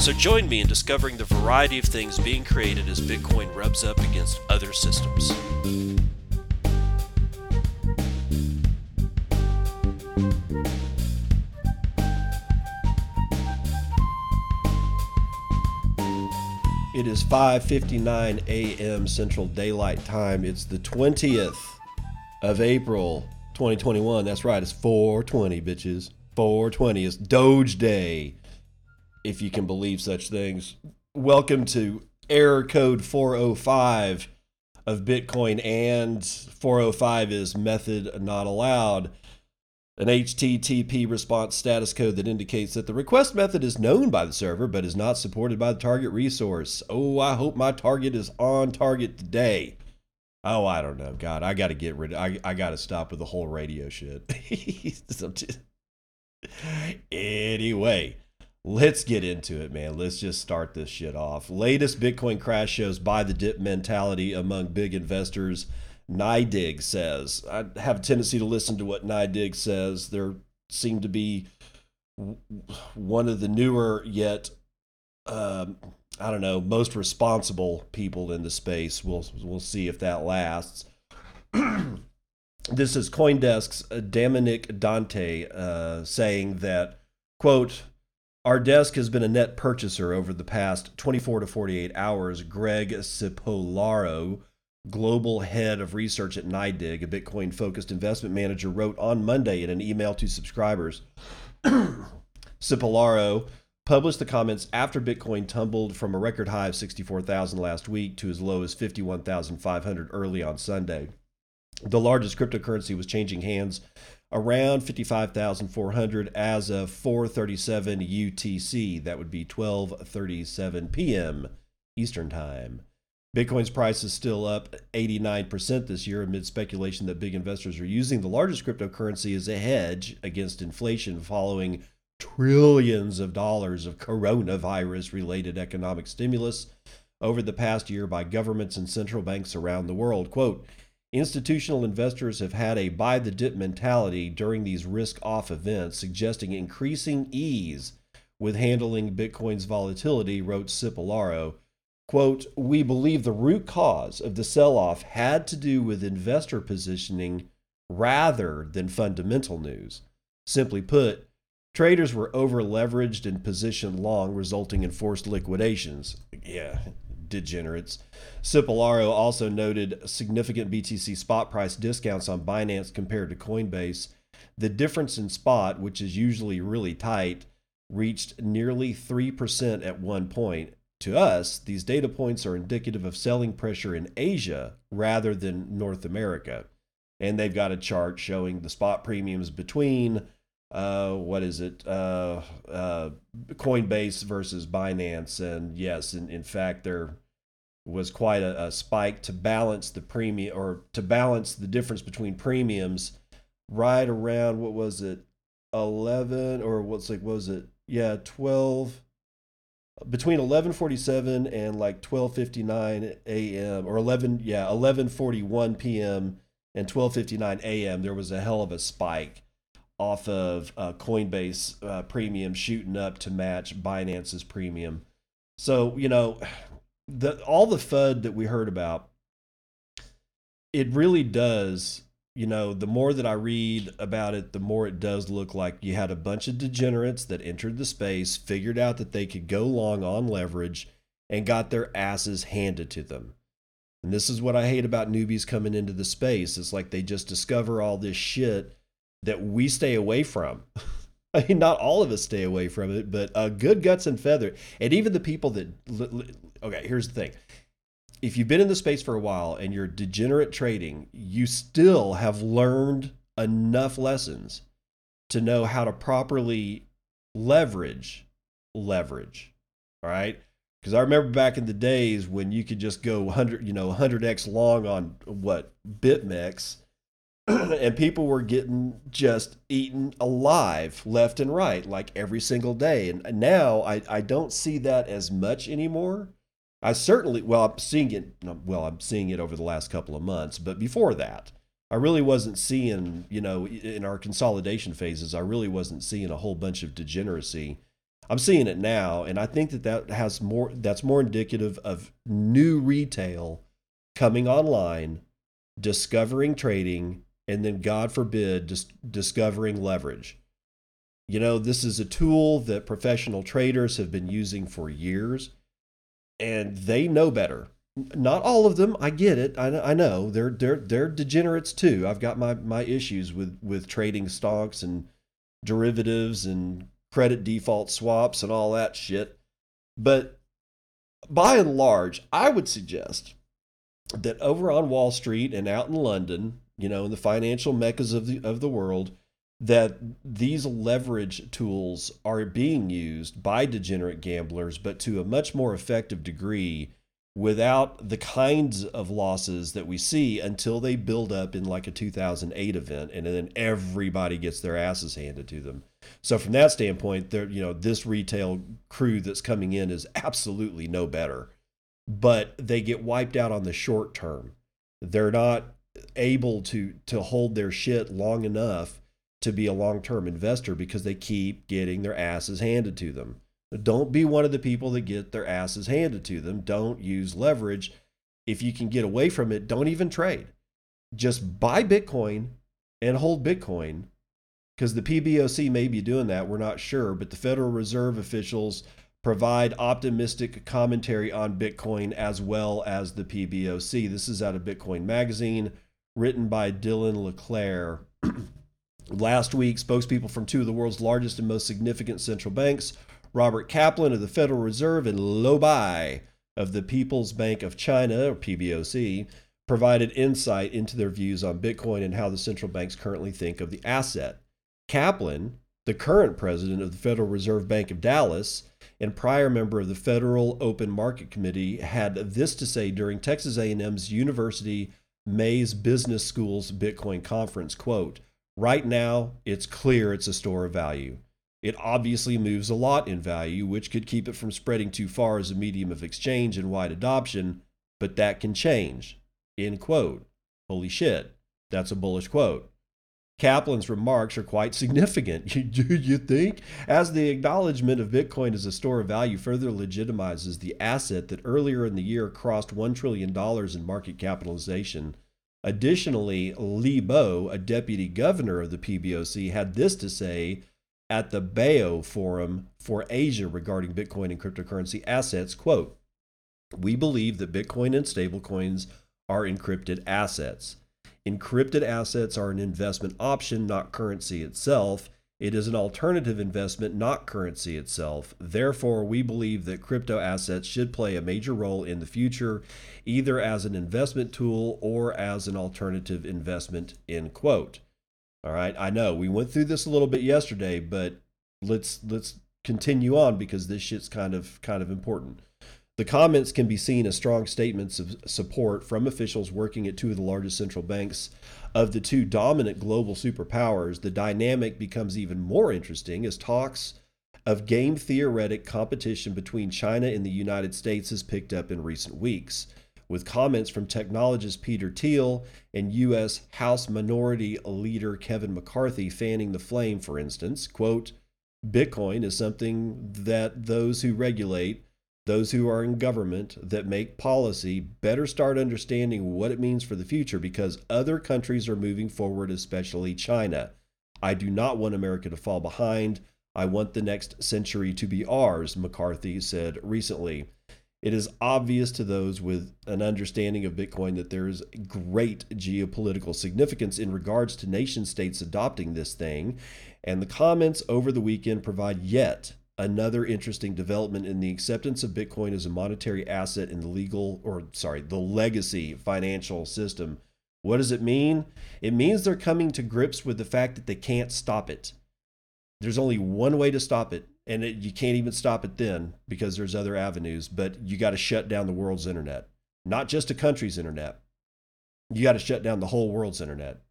So join me in discovering the variety of things being created as Bitcoin rubs up against other systems. It is 5:59 a.m. Central Daylight Time. It's the 20th of April, 2021. That's right. It's 420, bitches. 420 is Doge Day if you can believe such things. Welcome to error code 405 of Bitcoin, and 405 is method not allowed. An HTTP response status code that indicates that the request method is known by the server but is not supported by the target resource. Oh, I hope my target is on target today. Oh, I don't know. God, I got to get rid of I, I got to stop with the whole radio shit. anyway, let's get into it, man. Let's just start this shit off. Latest Bitcoin crash shows buy the dip mentality among big investors. NYDIG says. I have a tendency to listen to what NYDIG says. There seem to be one of the newer yet, um, I don't know, most responsible people in the space. We'll we'll see if that lasts. this is CoinDesk's Dominic Dante uh, saying that quote our desk has been a net purchaser over the past 24 to 48 hours. Greg Cipolaro, global head of research at NYDIG, a Bitcoin focused investment manager, wrote on Monday in an email to subscribers. Cipolaro published the comments after Bitcoin tumbled from a record high of 64,000 last week to as low as 51,500 early on Sunday. The largest cryptocurrency was changing hands around 55,400 as of 4:37 UTC. That would be 12:37 p.m. Eastern Time. Bitcoin's price is still up 89% this year amid speculation that big investors are using the largest cryptocurrency as a hedge against inflation following trillions of dollars of coronavirus related economic stimulus over the past year by governments and central banks around the world. Quote, Institutional investors have had a buy the dip mentality during these risk off events, suggesting increasing ease with handling Bitcoin's volatility, wrote Cipolaro. Quote, we believe the root cause of the sell off had to do with investor positioning rather than fundamental news. Simply put, traders were over leveraged and positioned long, resulting in forced liquidations. Yeah, degenerates. Cipolaro also noted significant BTC spot price discounts on Binance compared to Coinbase. The difference in spot, which is usually really tight, reached nearly 3% at one point. To us, these data points are indicative of selling pressure in Asia rather than North America. And they've got a chart showing the spot premiums between uh, what is it? Uh, uh, Coinbase versus Binance, and yes, in, in fact, there was quite a, a spike to balance the premium or to balance the difference between premiums. Right around what was it, eleven or what's like was it? Yeah, twelve. Between eleven forty seven and like twelve fifty nine a.m. or eleven yeah eleven forty one p.m. and twelve fifty nine a.m. There was a hell of a spike off of uh, Coinbase uh, premium shooting up to match Binance's premium. So, you know, the all the FUD that we heard about, it really does, you know, the more that I read about it, the more it does look like you had a bunch of degenerates that entered the space, figured out that they could go long on leverage, and got their asses handed to them. And this is what I hate about newbies coming into the space. It's like they just discover all this shit that we stay away from. I mean, not all of us stay away from it, but uh, good guts and feather, and even the people that. Okay, here's the thing: if you've been in the space for a while and you're degenerate trading, you still have learned enough lessons to know how to properly leverage leverage. All right, Because I remember back in the days when you could just go 100, you know, 100x long on what BitMEX, and people were getting just eaten alive left and right, like every single day. And now I, I don't see that as much anymore. I certainly, well, I'm seeing it, well, I'm seeing it over the last couple of months, but before that, I really wasn't seeing, you know, in our consolidation phases, I really wasn't seeing a whole bunch of degeneracy I'm seeing it now, and I think that that has more. That's more indicative of new retail coming online, discovering trading, and then God forbid, just discovering leverage. You know, this is a tool that professional traders have been using for years, and they know better. Not all of them. I get it. I, I know they're they're they're degenerates too. I've got my my issues with with trading stocks and derivatives and credit default swaps and all that shit. But by and large, I would suggest that over on Wall Street and out in London, you know, in the financial meccas of the of the world, that these leverage tools are being used by degenerate gamblers, but to a much more effective degree without the kinds of losses that we see until they build up in like a 2008 event and then everybody gets their asses handed to them. So from that standpoint, there you know, this retail crew that's coming in is absolutely no better. But they get wiped out on the short term. They're not able to to hold their shit long enough to be a long-term investor because they keep getting their asses handed to them. Don't be one of the people that get their asses handed to them. Don't use leverage. If you can get away from it, don't even trade. Just buy Bitcoin and hold Bitcoin because the PBOC may be doing that. We're not sure, but the Federal Reserve officials provide optimistic commentary on Bitcoin as well as the PBOC. This is out of Bitcoin Magazine, written by Dylan LeClaire. Last week, spokespeople from two of the world's largest and most significant central banks Robert Kaplan of the Federal Reserve and Lo Bai of the People's Bank of China, or PBOC, provided insight into their views on Bitcoin and how the central banks currently think of the asset. Kaplan, the current president of the Federal Reserve Bank of Dallas and prior member of the Federal Open Market Committee, had this to say during Texas A&M's University Mays Business School's Bitcoin conference, quote, "Right now, it's clear it's a store of value. It obviously moves a lot in value, which could keep it from spreading too far as a medium of exchange and wide adoption, but that can change. End quote. Holy shit. That's a bullish quote. Kaplan's remarks are quite significant. Do you think? As the acknowledgement of Bitcoin as a store of value further legitimizes the asset that earlier in the year crossed $1 trillion in market capitalization. Additionally, Li Bo, a deputy governor of the PBOC, had this to say at the Boao Forum for Asia regarding Bitcoin and cryptocurrency assets. Quote, we believe that Bitcoin and stablecoins are encrypted assets. Encrypted assets are an investment option, not currency itself. It is an alternative investment, not currency itself. Therefore, we believe that crypto assets should play a major role in the future, either as an investment tool or as an alternative investment. End quote. All right, I know we went through this a little bit yesterday, but let's let's continue on because this shit's kind of kind of important. The comments can be seen as strong statements of support from officials working at two of the largest central banks of the two dominant global superpowers. The dynamic becomes even more interesting as talks of game theoretic competition between China and the United States has picked up in recent weeks with comments from technologist Peter Thiel and U.S. House Minority Leader Kevin McCarthy fanning the flame, for instance. Quote, Bitcoin is something that those who regulate, those who are in government, that make policy, better start understanding what it means for the future because other countries are moving forward, especially China. I do not want America to fall behind. I want the next century to be ours, McCarthy said recently. It is obvious to those with an understanding of Bitcoin that there is great geopolitical significance in regards to nation states adopting this thing. And the comments over the weekend provide yet another interesting development in the acceptance of Bitcoin as a monetary asset in the legal, or sorry, the legacy financial system. What does it mean? It means they're coming to grips with the fact that they can't stop it. There's only one way to stop it, and it, you can't even stop it then because there's other avenues. But you got to shut down the world's internet, not just a country's internet. You got to shut down the whole world's internet.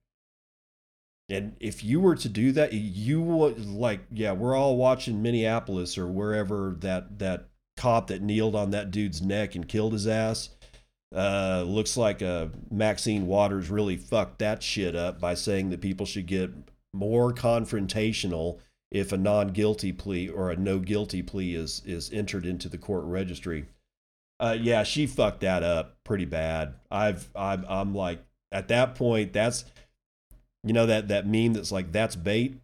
And if you were to do that, you would like, yeah, we're all watching Minneapolis or wherever that that cop that kneeled on that dude's neck and killed his ass. Uh, looks like uh, Maxine Waters really fucked that shit up by saying that people should get more confrontational if a non-guilty plea or a no guilty plea is is entered into the court registry. Uh, yeah, she fucked that up pretty bad. I've I'm, I'm like at that point that's you know that that meme that's like that's bait.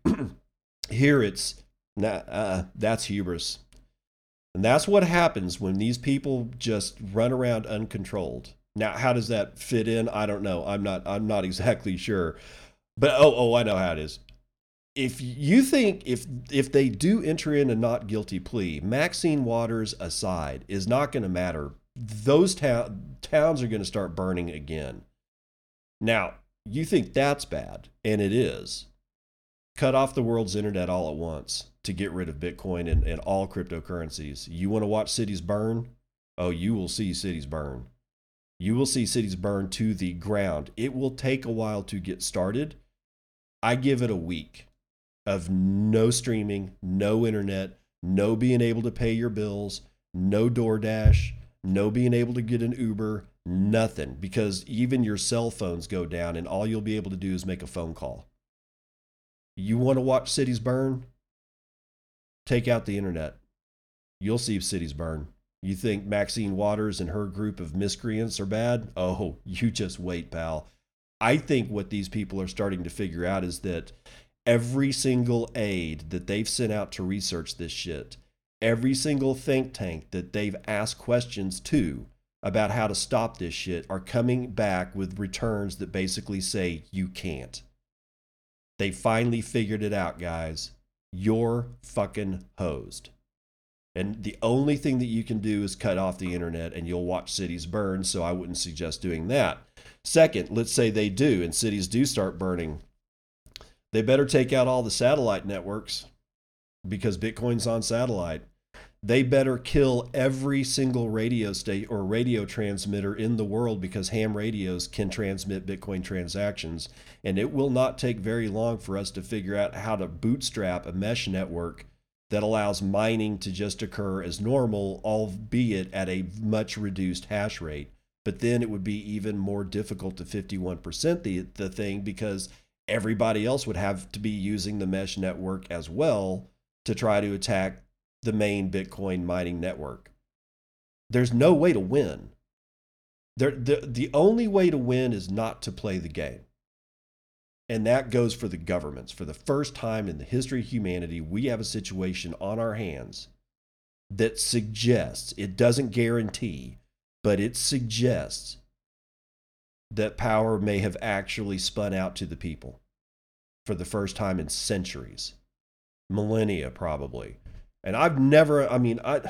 Here it's nah, uh, that's hubris. And that's what happens when these people just run around uncontrolled. Now, how does that fit in? I don't know. I'm not I'm not exactly sure. But oh, oh, I know how it is if you think if if they do enter in a not guilty plea, Maxine Waters aside is not going to matter. Those ta- towns are going to start burning again. Now, you think that's bad, and it is. Cut off the world's internet all at once to get rid of Bitcoin and, and all cryptocurrencies. You want to watch cities burn? Oh, you will see cities burn. You will see cities burn to the ground. It will take a while to get started. I give it a week of no streaming, no internet, no being able to pay your bills, no DoorDash, no being able to get an Uber, nothing, because even your cell phones go down and all you'll be able to do is make a phone call. You want to watch cities burn? Take out the internet. You'll see cities burn. You think Maxine Waters and her group of miscreants are bad? Oh, you just wait, pal. I think what these people are starting to figure out is that every single aid that they've sent out to research this shit, every single think tank that they've asked questions to about how to stop this shit are coming back with returns that basically say you can't. They finally figured it out, guys. You're fucking hosed. And the only thing that you can do is cut off the internet and you'll watch cities burn. So I wouldn't suggest doing that. Second, let's say they do and cities do start burning. They better take out all the satellite networks because Bitcoin's on satellite. They better kill every single radio state or radio transmitter in the world because ham radios can transmit Bitcoin transactions. And it will not take very long for us to figure out how to bootstrap a mesh network that allows mining to just occur as normal, albeit at a much reduced hash rate. But then it would be even more difficult to 51% the, the thing because everybody else would have to be using the mesh network as well to try to attack the main Bitcoin mining network. There's no way to win. There, the, the only way to win is not to play the game. And that goes for the governments. For the first time in the history of humanity, we have a situation on our hands that suggests, it doesn't guarantee, but it suggests that power may have actually spun out to the people for the first time in centuries, millennia probably. And I've never, I mean, I,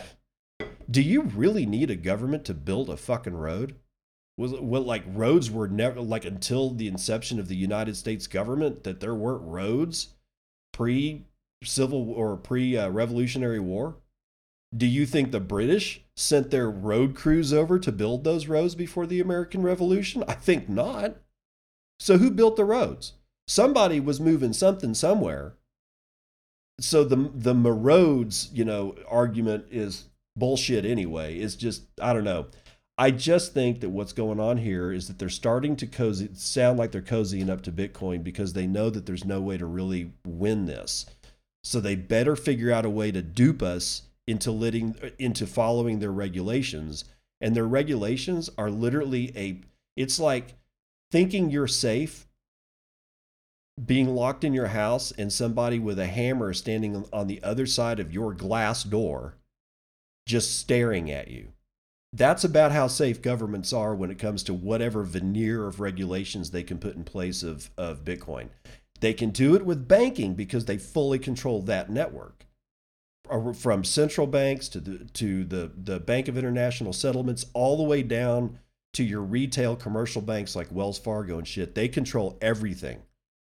do you really need a government to build a fucking road? Was what like roads were never like until the inception of the United States government that there weren't roads pre civil or pre revolutionary war? Do you think the British sent their road crews over to build those roads before the American Revolution? I think not. So who built the roads? Somebody was moving something somewhere. So the the roads, you know, argument is bullshit anyway. It's just I don't know. I just think that what's going on here is that they're starting to cozy sound like they're cozying up to Bitcoin because they know that there's no way to really win this. So they better figure out a way to dupe us into letting into following their regulations and their regulations are literally a it's like thinking you're safe being locked in your house and somebody with a hammer standing on the other side of your glass door just staring at you that's about how safe governments are when it comes to whatever veneer of regulations they can put in place of, of bitcoin they can do it with banking because they fully control that network from central banks to the to the the Bank of International Settlements all the way down to your retail commercial banks like Wells Fargo and shit. They control everything.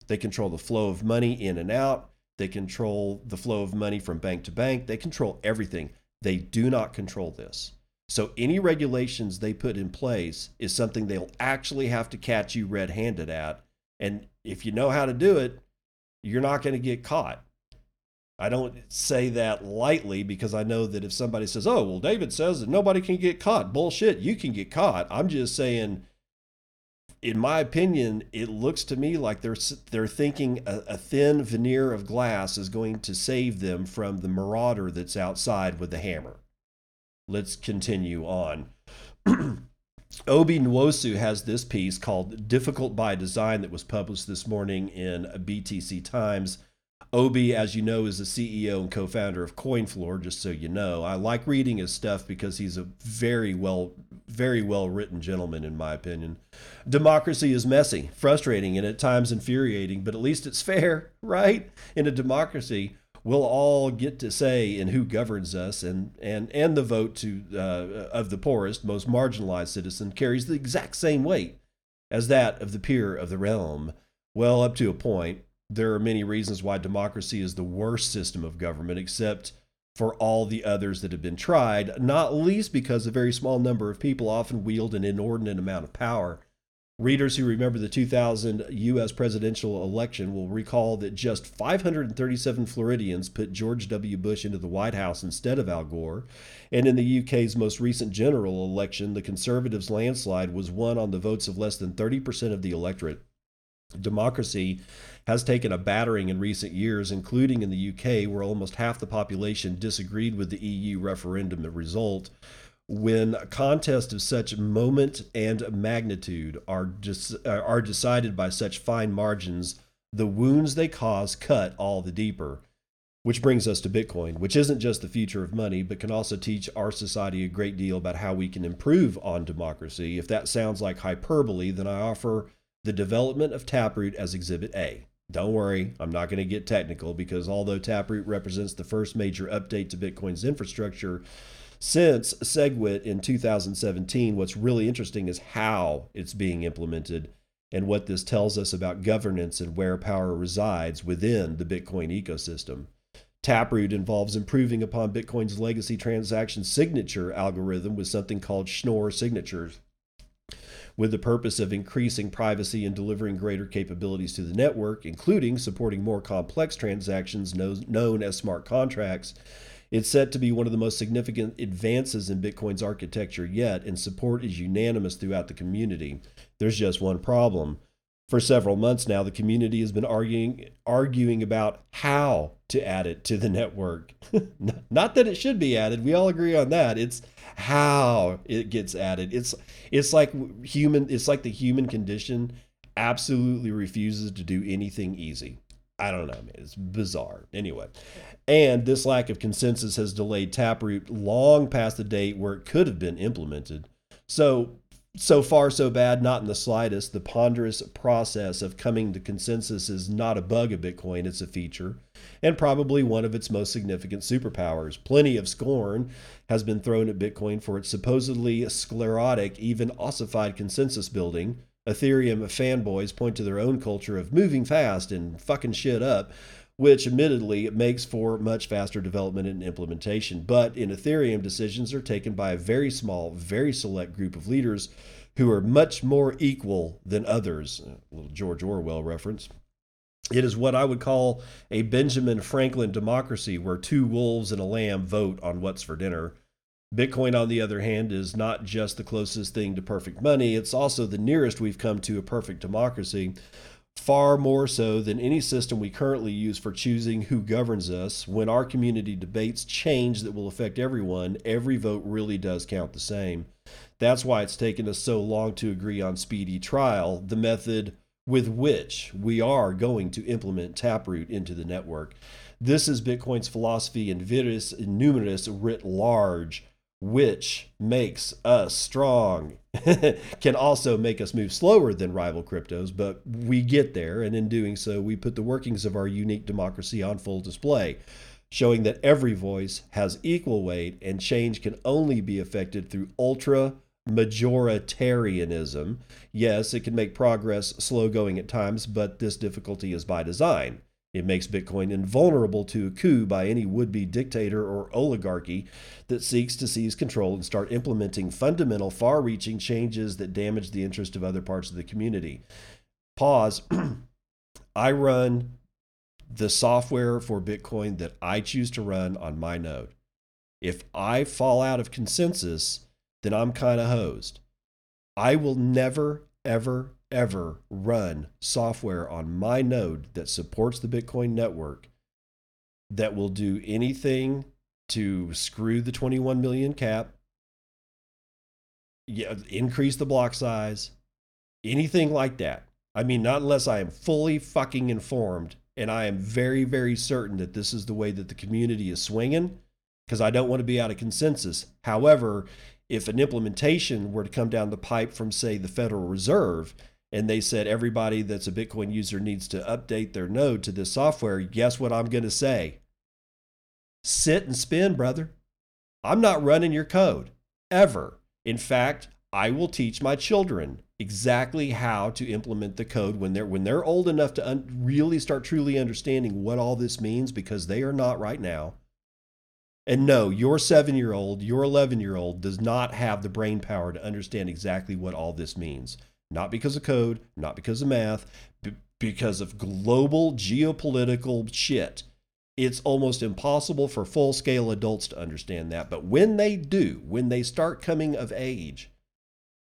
They control the flow of money in and out. they control the flow of money from bank to bank, they control everything. They do not control this. So any regulations they put in place is something they'll actually have to catch you red handed at. And if you know how to do it, you're not going to get caught. I don't say that lightly because I know that if somebody says, oh, well, David says that nobody can get caught, bullshit, you can get caught. I'm just saying, in my opinion, it looks to me like they're, they're thinking a, a thin veneer of glass is going to save them from the marauder that's outside with the hammer. Let's continue on. Obi Nwosu has this piece called Difficult by Design that was published this morning in BTC Times. Obi, as you know, is the CEO and co founder of CoinFloor, just so you know. I like reading his stuff because he's a very well, very well written gentleman, in my opinion. Democracy is messy, frustrating, and at times infuriating, but at least it's fair, right? In a democracy, we'll all get to say in who governs us, and and and the vote to uh, of the poorest, most marginalized citizen carries the exact same weight as that of the peer of the realm. Well, up to a point. There are many reasons why democracy is the worst system of government, except for all the others that have been tried, not least because a very small number of people often wield an inordinate amount of power Readers who remember the 2000 U.S. presidential election will recall that just 537 Floridians put George W. Bush into the White House instead of Al Gore. And in the UK's most recent general election, the Conservatives' landslide was won on the votes of less than 30% of the electorate. Democracy has taken a battering in recent years, including in the UK, where almost half the population disagreed with the EU referendum result when contests of such moment and magnitude are uh, are decided by such fine margins, the wounds they cause cut all the deeper. Which brings us to Bitcoin, which isn't just the future of money, but can also teach our society a great deal about how we can improve on democracy. If that sounds like hyperbole, then I offer the development of Taproot as Exhibit A. Don't worry, I'm not going to get technical because although Taproot represents the first major update to Bitcoin's infrastructure, since SegWit in 2017, what's really interesting is how it's being implemented and what this tells us about governance and where power resides within the Bitcoin ecosystem. Taproot involves improving upon Bitcoin's legacy transaction signature algorithm with something called Schnorr signatures, with the purpose of increasing privacy and delivering greater capabilities to the network, including supporting more complex transactions known as smart contracts it's set to be one of the most significant advances in Bitcoin's architecture yet, and support is unanimous throughout the community. There's just one problem. For several months now, the community has been arguing arguing about how to add it to the network. Not that it should be added. We all agree on that. It's how it gets added. It's it's like human it's like the human condition absolutely refuses to do anything easy. I don't know, man. It's bizarre. Anyway, and this lack of consensus has delayed Taproot long past the date where it could have been implemented. So, so far, so bad, not in the slightest. The ponderous process of coming to consensus is not a bug of Bitcoin, it's a feature, and probably one of its most significant superpowers. Plenty of scorn has been thrown at Bitcoin for its supposedly sclerotic, even ossified consensus building Ethereum fanboys point to their own culture of moving fast and fucking shit up, which admittedly makes for much faster development and implementation. But in Ethereum, decisions are taken by a very small, very select group of leaders who are much more equal than others. A little George Orwell reference. It is what I would call a Benjamin Franklin democracy where two wolves and a lamb vote on what's for dinner. Bitcoin, on the other hand, is not just the closest thing to perfect money, it's also the nearest we've come to a perfect democracy, far more so than any system we currently use for choosing who governs us. When our community debates change that will affect everyone, every vote really does count the same. That's why it's taken us so long to agree on speedy trial, the method with which we are going to implement Taproot into the network. This is Bitcoin's philosophy in Virtus Numeris writ large which makes us strong, can also make us move slower than rival cryptos, but we get there. And in doing so, we put the workings of our unique democracy on full display, showing that every voice has equal weight and change can only be effected through ultra majoritarianism. Yes, it can make progress slow going at times, but this difficulty is by design. It makes Bitcoin invulnerable to a coup by any would be dictator or oligarchy that seeks to seize control and start implementing fundamental, far reaching changes that damage the interest of other parts of the community. Pause. I run the software for Bitcoin that I choose to run on my node. If I fall out of consensus, then I'm kind of hosed. I will never, ever, ever run software on my node that supports the Bitcoin network that will do anything to screw the 21 million cap, yeah, increase the block size, anything like that. I mean, not unless I am fully fucking informed and I am very, very certain that this is the way that the community is swinging because I don't want to be out of consensus. However, if an implementation were to come down the pipe from, say, the Federal Reserve, and they said everybody that's a Bitcoin user needs to update their node to this software, guess what I'm going to say? Sit and spin, brother. I'm not running your code ever. In fact, I will teach my children exactly how to implement the code when they're when they're old enough to un- really start truly understanding what all this means because they are not right now. And no, your 7-year-old, your 11-year-old does not have the brain power to understand exactly what all this means. Not because of code, not because of math, b- because of global geopolitical shit. It's almost impossible for full-scale adults to understand that, but when they do, when they start coming of age,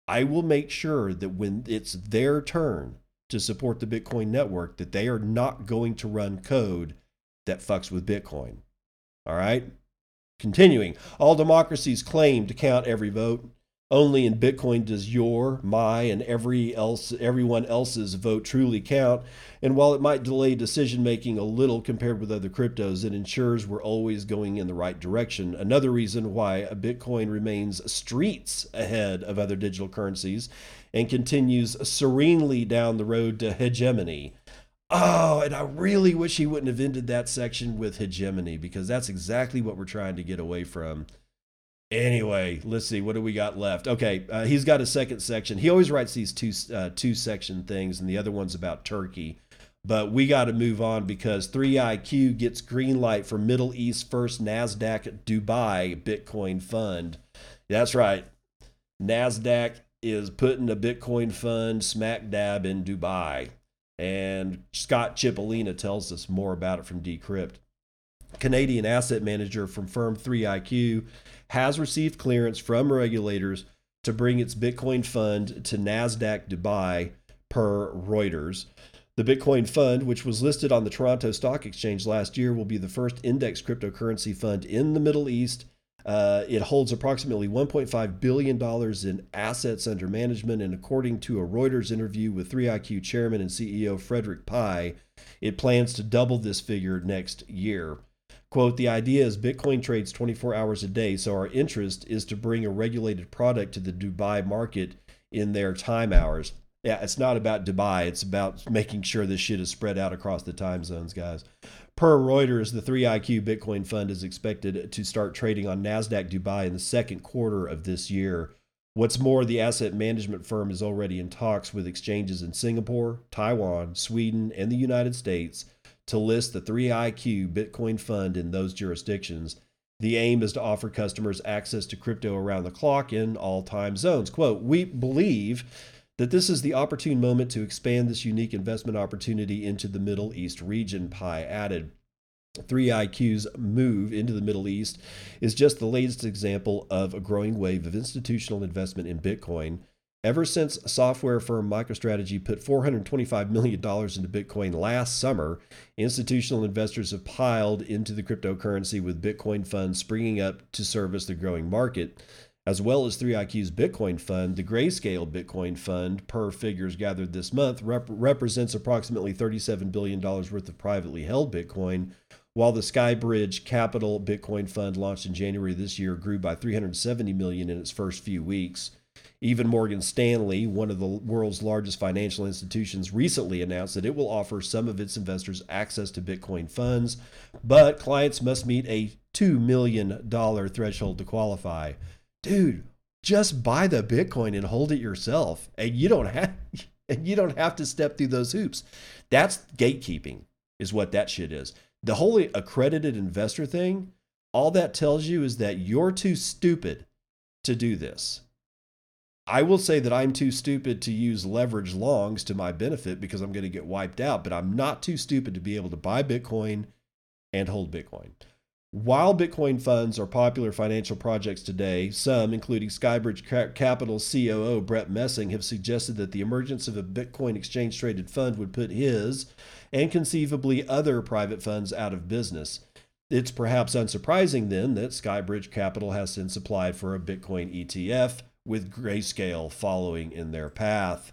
I will make sure that when it's their turn to support the Bitcoin network, that they are not going to run code that fucks with Bitcoin. All right? Continuing, all democracies claim to count every vote. Only in Bitcoin does your, my, and every else, everyone else's vote truly count. And while it might delay decision making a little compared with other cryptos, it ensures we're always going in the right direction. Another reason why Bitcoin remains streets ahead of other digital currencies and continues serenely down the road to hegemony. Oh, and I really wish he wouldn't have ended that section with hegemony because that's exactly what we're trying to get away from. Anyway, let's see what do we got left. Okay, uh, he's got a second section. He always writes these two uh, two section things, and the other one's about Turkey. But we got to move on because 3IQ gets green light for Middle East first Nasdaq Dubai Bitcoin fund. That's right, Nasdaq is putting a Bitcoin fund smack dab in Dubai, and Scott Chipolina tells us more about it from Decrypt. Canadian asset manager from firm 3IQ has received clearance from regulators to bring its Bitcoin fund to NASDAQ Dubai per Reuters. The Bitcoin Fund, which was listed on the Toronto Stock Exchange last year, will be the first index cryptocurrency fund in the Middle East. Uh, it holds approximately $1.5 billion in assets under management, and according to a Reuters interview with 3IQ chairman and CEO Frederick Pye, it plans to double this figure next year. Quote, the idea is Bitcoin trades 24 hours a day, so our interest is to bring a regulated product to the Dubai market in their time hours. Yeah, it's not about Dubai, it's about making sure this shit is spread out across the time zones, guys. Per Reuters, the 3IQ Bitcoin Fund is expected to start trading on NASDAQ Dubai in the second quarter of this year. What's more, the asset management firm is already in talks with exchanges in Singapore, Taiwan, Sweden, and the United States to list the 3IQ Bitcoin Fund in those jurisdictions. The aim is to offer customers access to crypto around the clock in all time zones. Quote, we believe that this is the opportune moment to expand this unique investment opportunity into the Middle East region, Pye added. 3IQ's move into the Middle East is just the latest example of a growing wave of institutional investment in Bitcoin. Ever since software firm MicroStrategy put $425 million into Bitcoin last summer, institutional investors have piled into the cryptocurrency with Bitcoin funds springing up to service the growing market. As well as 3IQ's Bitcoin fund, the Grayscale Bitcoin fund, per figures gathered this month, rep- represents approximately $37 billion worth of privately held Bitcoin, while the Skybridge Capital Bitcoin fund launched in January this year grew by 370 million in its first few weeks. Even Morgan Stanley, one of the world's largest financial institutions, recently announced that it will offer some of its investors access to Bitcoin funds, but clients must meet a $2 million threshold to qualify. Dude, just buy the Bitcoin and hold it yourself, and you don't have and you don't have to step through those hoops. That's gatekeeping. is what that shit is. The whole accredited investor thing, all that tells you is that you're too stupid to do this. I will say that I'm too stupid to use leverage longs to my benefit because I'm going to get wiped out, but I'm not too stupid to be able to buy Bitcoin and hold Bitcoin. While Bitcoin funds are popular financial projects today, some, including Skybridge Capital COO Brett Messing, have suggested that the emergence of a Bitcoin exchange traded fund would put his and conceivably other private funds out of business. It's perhaps unsurprising then that Skybridge Capital has since applied for a Bitcoin ETF, with Grayscale following in their path.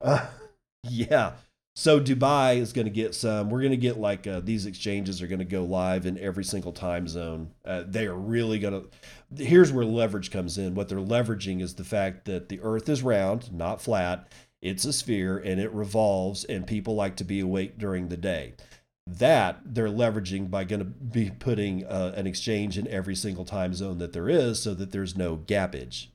Uh, yeah, so Dubai is going to get some. We're going to get like uh, these exchanges are going to go live in every single time zone. Uh, they are really going to. Here's where leverage comes in. What they're leveraging is the fact that the Earth is round, not flat. It's a sphere and it revolves, and people like to be awake during the day. That they're leveraging by going to be putting uh, an exchange in every single time zone that there is, so that there's no gappage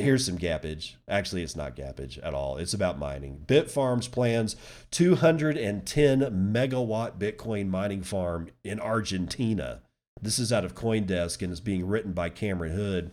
here's some gappage. Actually, it's not gappage at all. It's about mining. Bitfarms plans 210 megawatt Bitcoin mining farm in Argentina. This is out of Coindesk and is being written by Cameron Hood.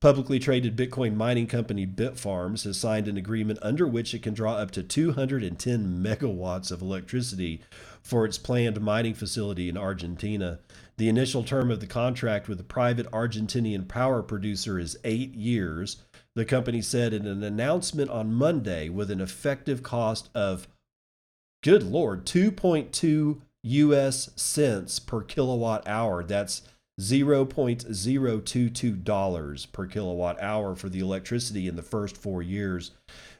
Publicly traded Bitcoin mining company Bitfarms has signed an agreement under which it can draw up to 210 megawatts of electricity for its planned mining facility in Argentina. The initial term of the contract with the private Argentinian power producer is eight years. The company said in an announcement on Monday with an effective cost of, good Lord, 2.2 US cents per kilowatt hour. That's $0.022 per kilowatt hour for the electricity in the first four years.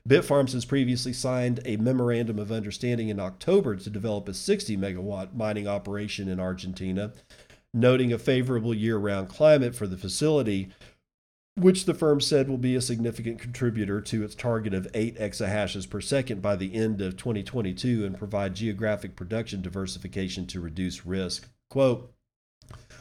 Bitfarms has previously signed a memorandum of understanding in October to develop a 60 megawatt mining operation in Argentina, noting a favorable year round climate for the facility, which the firm said will be a significant contributor to its target of 8 exahashes per second by the end of 2022 and provide geographic production diversification to reduce risk. Quote,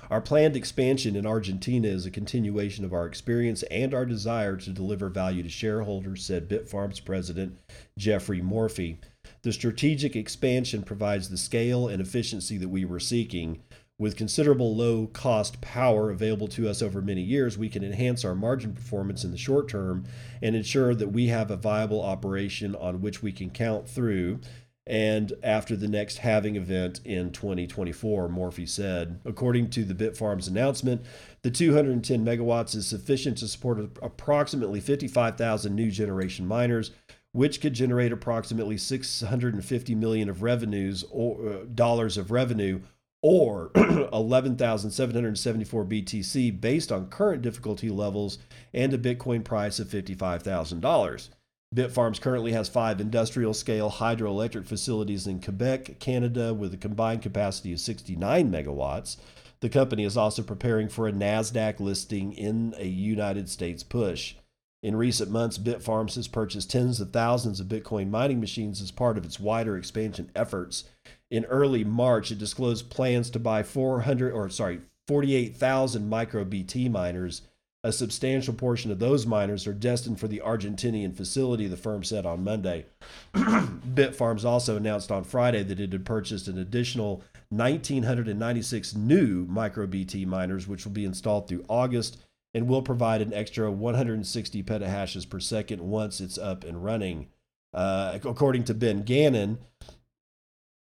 our planned expansion in Argentina is a continuation of our experience and our desire to deliver value to shareholders, said Bitfarms president Geoffrey Morphy. The strategic expansion provides the scale and efficiency that we were seeking. With considerable low cost power available to us over many years, we can enhance our margin performance in the short term and ensure that we have a viable operation on which we can count through and after the next halving event in 2024, Morphy said. According to the Bitfarms announcement, the 210 megawatts is sufficient to support approximately 55,000 new generation miners, which could generate approximately 650 million of revenues or uh, dollars of revenue or 11,774 BTC based on current difficulty levels and a Bitcoin price of $55,000. Bitfarms currently has five industrial scale hydroelectric facilities in Quebec, Canada, with a combined capacity of 69 megawatts. The company is also preparing for a NASDAQ listing in a United States push. In recent months, Bitfarms has purchased tens of thousands of Bitcoin mining machines as part of its wider expansion efforts. In early March, it disclosed plans to buy 400 or sorry, 48,000 micro BT miners a substantial portion of those miners are destined for the Argentinian facility, the firm said on Monday. Bitfarms also announced on Friday that it had purchased an additional 1,996 new microBT miners, which will be installed through August and will provide an extra 160 petahashes per second once it's up and running. Uh, according to Ben Gannon,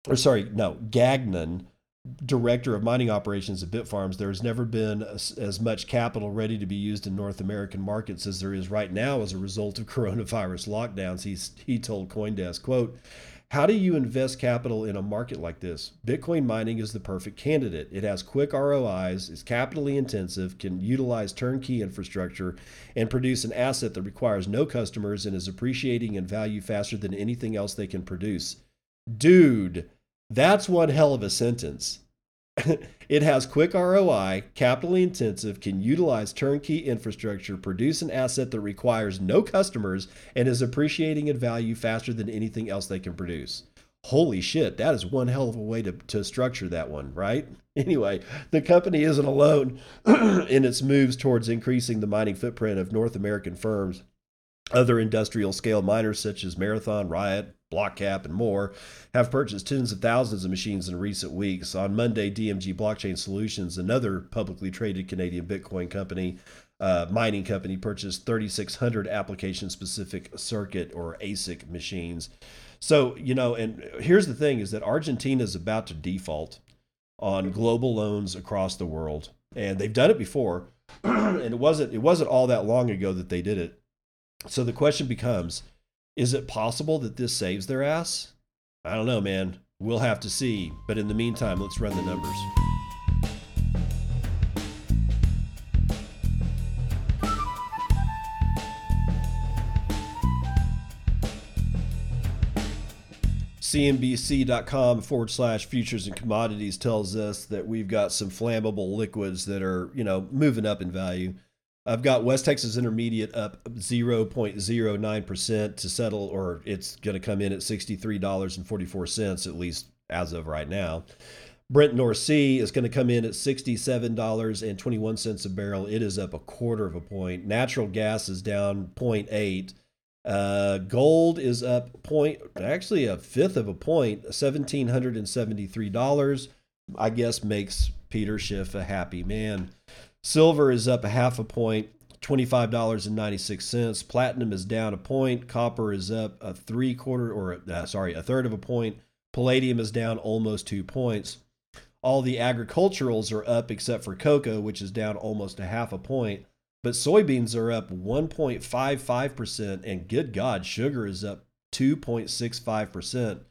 or sorry, no, Gagnon, director of mining operations at Bitfarms, there has never been as, much capital ready to be used in North American markets as there is right now as a result of coronavirus lockdowns. He's, he told CoinDesk, quote, how do you invest capital in a market like this? Bitcoin mining is the perfect candidate. It has quick ROIs, is capitally intensive, can utilize turnkey infrastructure, and produce an asset that requires no customers and is appreciating in value faster than anything else they can produce. Dude, that's one hell of a sentence. it has quick ROI, capitally intensive, can utilize turnkey infrastructure, produce an asset that requires no customers, and is appreciating in value faster than anything else they can produce. Holy shit, that is one hell of a way to, to structure that one, right? Anyway, the company isn't alone in its moves towards increasing the mining footprint of North American firms Other industrial scale miners such as Marathon, Riot, BlockCap, and more have purchased tens of thousands of machines in recent weeks. On Monday, DMG Blockchain Solutions, another publicly traded Canadian Bitcoin company, uh, mining company, purchased 3,600 application specific circuit or ASIC machines. So, you know, and here's the thing is that Argentina is about to default on global loans across the world. And they've done it before. and it wasn't it wasn't all that long ago that they did it. So the question becomes is it possible that this saves their ass? I don't know, man. We'll have to see. But in the meantime, let's run the numbers. CNBC.com forward slash futures and commodities tells us that we've got some flammable liquids that are, you know, moving up in value. I've got West Texas Intermediate up 0.09% to settle, or it's going to come in at $63.44, at least as of right now. Brent North Sea is going to come in at $67.21 a barrel. It is up a quarter of a point. Natural gas is down 0.8. Uh, gold is up point, actually a fifth of a point, $1,773. I guess makes Peter Schiff a happy man. Silver is up a half a point, $25.96. Platinum is down a point. Copper is up a three quarter, or uh, sorry, a third of a point. Palladium is down almost two points. All the agriculturals are up except for cocoa, which is down almost a half a point. But soybeans are up 1.55%, and good God, sugar is up 2.65%.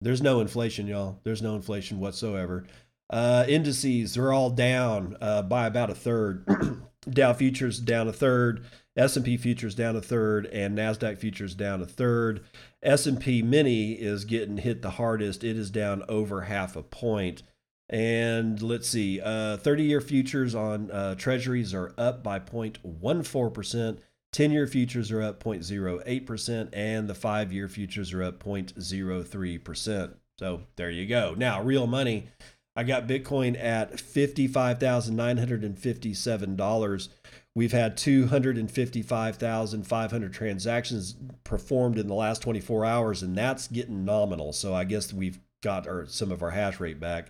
There's no inflation, y'all. There's no inflation whatsoever. Uh, indices are all down uh, by about a third. Dow futures down a third, S&P futures down a third, and Nasdaq futures down a third. S&P mini is getting hit the hardest. It is down over half a point. And let's see, uh, 30 year futures on uh, treasuries are up by 0.14%. 10 year futures are up 0.08%, and the five year futures are up 0.03%. So there you go. Now, real money I got Bitcoin at $55,957. We've had 255,500 transactions performed in the last 24 hours, and that's getting nominal. So I guess we've got our, some of our hash rate back.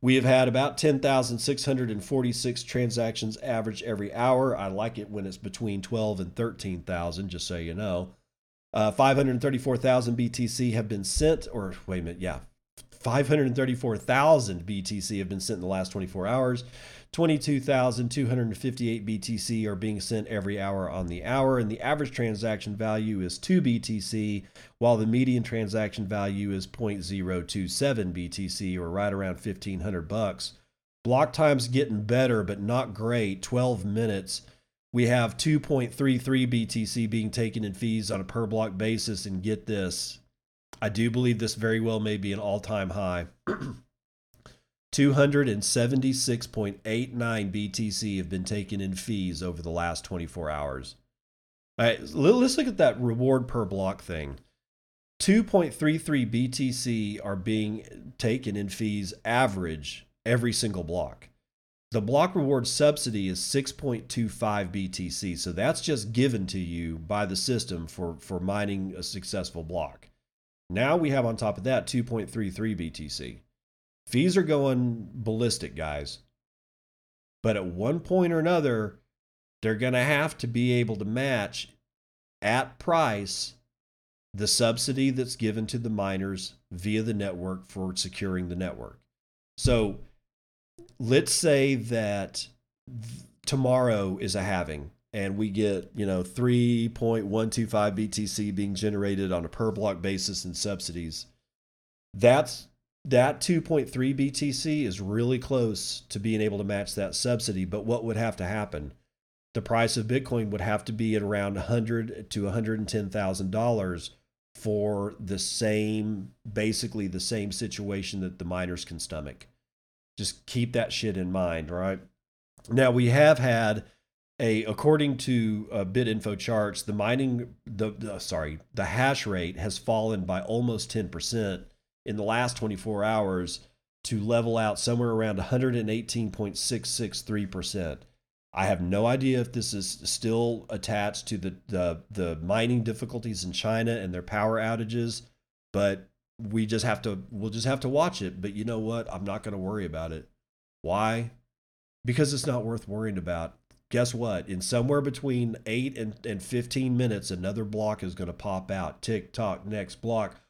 We have had about 10,646 transactions average every hour. I like it when it's between 12 and 13,000, just so you know. Uh, 534,000 BTC have been sent, or wait a minute, yeah, 534,000 BTC have been sent in the last 24 hours. 22,258 BTC are being sent every hour on the hour, and the average transaction value is 2 BTC, while the median transaction value is 0.027 BTC, or right around 1,500 bucks. Block time's getting better, but not great. 12 minutes. We have 2.33 BTC being taken in fees on a per block basis, and get this I do believe this very well may be an all time high. 276.89 BTC have been taken in fees over the last 24 hours. All right, let's look at that reward per block thing. 2.33 BTC are being taken in fees average every single block. The block reward subsidy is 6.25 BTC. So that's just given to you by the system for, for mining a successful block. Now we have on top of that 2.33 BTC. Fees are going ballistic, guys. But at one point or another, they're going to have to be able to match at price the subsidy that's given to the miners via the network for securing the network. So let's say that tomorrow is a halving and we get you know 3.125 BTC being generated on a per block basis in subsidies. That's that 2.3 BTC is really close to being able to match that subsidy. But what would have to happen? The price of Bitcoin would have to be at around 100 to 110 thousand dollars for the same, basically the same situation that the miners can stomach. Just keep that shit in mind, right? Now we have had a according to uh, BitInfo charts, the mining the, the sorry the hash rate has fallen by almost ten percent in the last 24 hours to level out somewhere around 118.663 percent. I have no idea if this is still attached to the, the the mining difficulties in China and their power outages, but we just have to we'll just have to watch it. But you know what? I'm not going to worry about it. Why? Because it's not worth worrying about. Guess what? In somewhere between 8 and, and 15 minutes, another block is going to pop out. Tick tock, next block.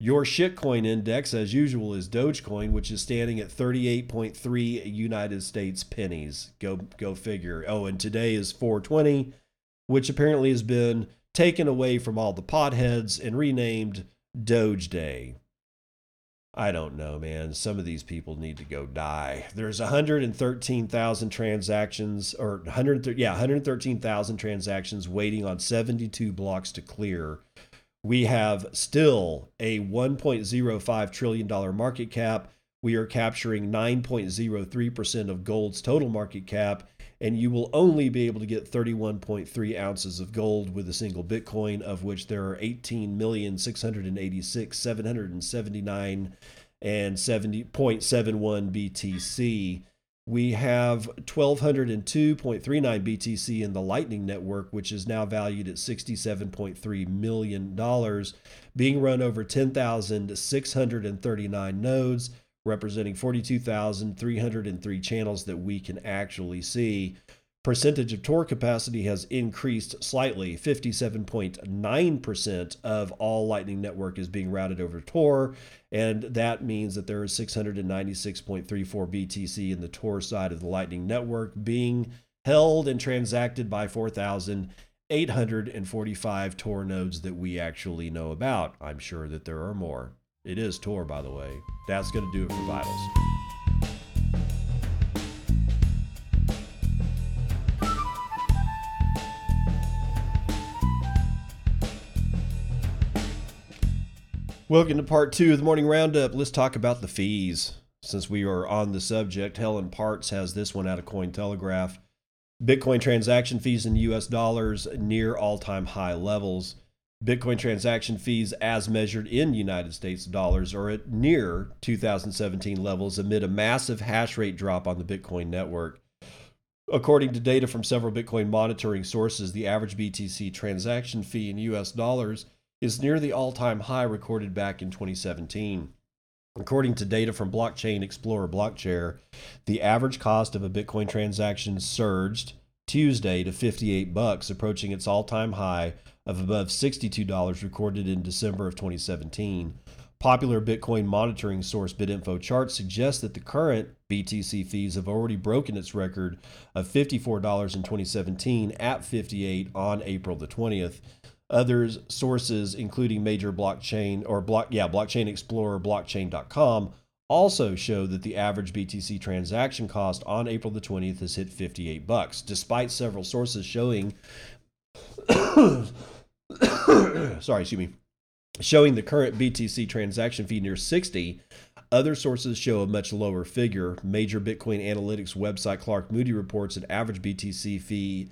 Your shitcoin index, as usual, is Dogecoin, which is standing at 38.3 United States pennies. Go go figure. Oh, and today is 420, which apparently has been taken away from all the potheads and renamed Doge Day. I don't know, man. Some of these people need to go die. There's 113,000 transactions, or 100, yeah, 113,000 transactions waiting on 72 blocks to clear we have still a $1.05 trillion market cap. We are capturing 9.03% of gold's total market cap, and you will only be able to get 31.3 ounces of gold with a single Bitcoin, of which there are 18,686,779 and 70.71 BTC we have 1202.39 BTC in the Lightning Network, which is now valued at $67.3 million, being run over 10,639 nodes, representing 42,303 channels that we can actually see percentage of Tor capacity has increased slightly. 57.9% of all Lightning Network is being routed over Tor, and that means that there is 696.34 BTC in the Tor side of the Lightning Network being held and transacted by 4,845 Tor nodes that we actually know about. I'm sure that there are more. It is Tor, by the way. That's going to do it for Vitals. Welcome to part two of the morning roundup. Let's talk about the fees. Since we are on the subject, Helen Partz has this one out of Cointelegraph. Bitcoin transaction fees in US dollars near all time high levels. Bitcoin transaction fees, as measured in United States dollars, are at near 2017 levels amid a massive hash rate drop on the Bitcoin network. According to data from several Bitcoin monitoring sources, the average BTC transaction fee in US dollars is near the all time high recorded back in 2017. According to data from Blockchain Explorer Blockchair, the average cost of a Bitcoin transaction surged Tuesday to 58 bucks, approaching its all-time high of above $62 recorded in December of 2017. Popular Bitcoin monitoring source BitInfo Chart suggests that the current BTC fees have already broken its record of $54 in 2017 at 58 on April the 20th. Others sources, including major blockchain or block, yeah, blockchain explorer, blockchain.com, also show that the average BTC transaction cost on April the 20th has hit 58 bucks, despite several sources showing sorry, excuse me, showing the current BTC transaction fee near 60. Other sources show a much lower figure. Major Bitcoin analytics website Clark Moody reports an average BTC fee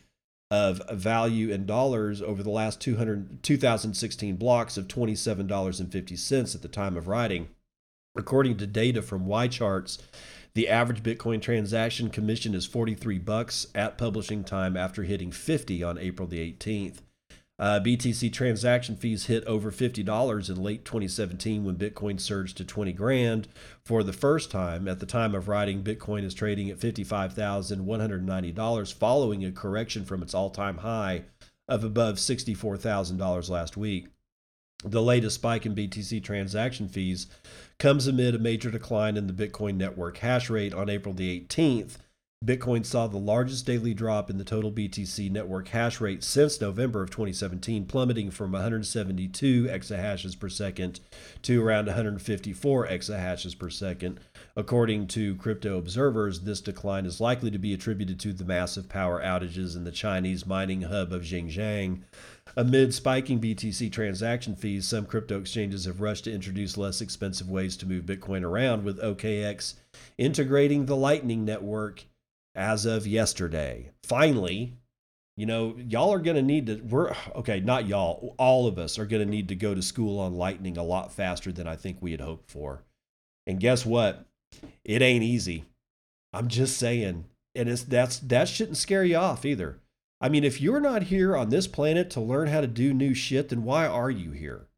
of value in dollars over the last 200, 2016 blocks of $27.50 at the time of writing. According to data from YCharts, the average Bitcoin transaction commission is 43 bucks at publishing time after hitting 50 on April the 18th. Uh, BTC transaction fees hit over $50 in late 2017 when Bitcoin surged to 20 grand for the first time. At the time of writing, Bitcoin is trading at $55,190 following a correction from its all time high of above $64,000 last week. The latest spike in BTC transaction fees comes amid a major decline in the Bitcoin network hash rate on April the 18th Bitcoin saw the largest daily drop in the total BTC network hash rate since November of 2017, plummeting from 172 exahashes per second to around 154 exahashes per second. According to crypto observers, this decline is likely to be attributed to the massive power outages in the Chinese mining hub of Xinjiang. Amid spiking BTC transaction fees, some crypto exchanges have rushed to introduce less expensive ways to move Bitcoin around, with OKX integrating the Lightning Network as of yesterday. Finally, you know, y'all are going to need to, we're, okay, not y'all, all of us are going to need to go to school on Lightning a lot faster than I think we had hoped for. And guess what? It ain't easy. I'm just saying, and it's that's that shouldn't scare you off either. I mean, if you're not here on this planet to learn how to do new shit, then why are you here?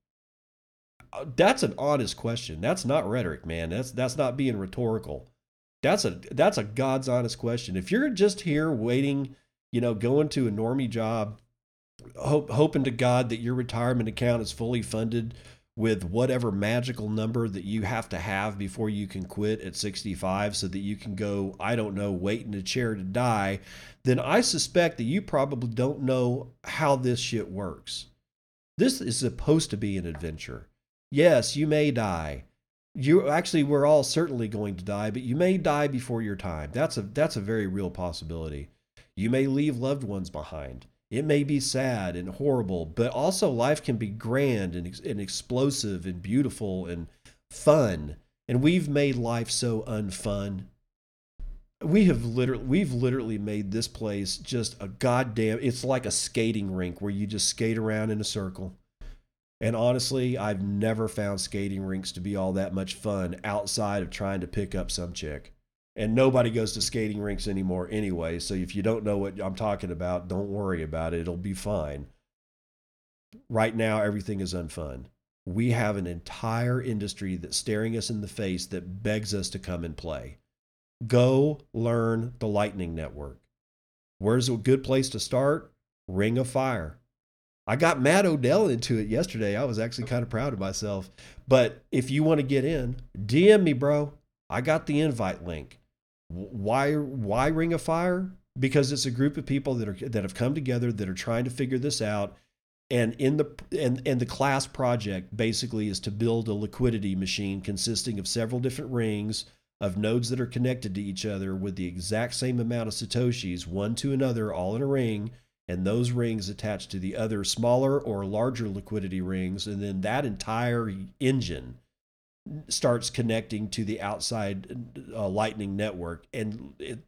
Uh, that's an honest question. That's not rhetoric, man. That's that's not being rhetorical. That's a that's a God's honest question. If you're just here waiting, you know, going to a normie job, hope, hoping to God that your retirement account is fully funded with whatever magical number that you have to have before you can quit at 65 so that you can go, I don't know, wait in a chair to die, then I suspect that you probably don't know how this shit works. This is supposed to be an adventure. Yes, you may die. You actually we're all certainly going to die, but you may die before your time. That's a that's a very real possibility. You may leave loved ones behind. It may be sad and horrible, but also life can be grand and, and explosive and beautiful and fun. And we've made life so unfun. We have literally we've literally made this place just a goddamn it's like a skating rink where you just skate around in a circle. And honestly, I've never found skating rinks to be all that much fun outside of trying to pick up some chick and nobody goes to skating rinks anymore anyway. So if you don't know what I'm talking about, don't worry about it. It'll be fine. Right now, everything is unfun. We have an entire industry that's staring us in the face that begs us to come and play. Go learn the Lightning Network. Where's a good place to start? Ring of Fire. I got Matt Odell into it yesterday. I was actually kind of proud of myself. But if you want to get in, DM me, bro. I got the invite link. Why why Ring of Fire? Because it's a group of people that are that have come together that are trying to figure this out. And in the and, and the class project basically is to build a liquidity machine consisting of several different rings of nodes that are connected to each other with the exact same amount of satoshis, one to another, all in a ring, and those rings attached to the other smaller or larger liquidity rings, and then that entire engine starts connecting to the outside uh, lightning network. And it,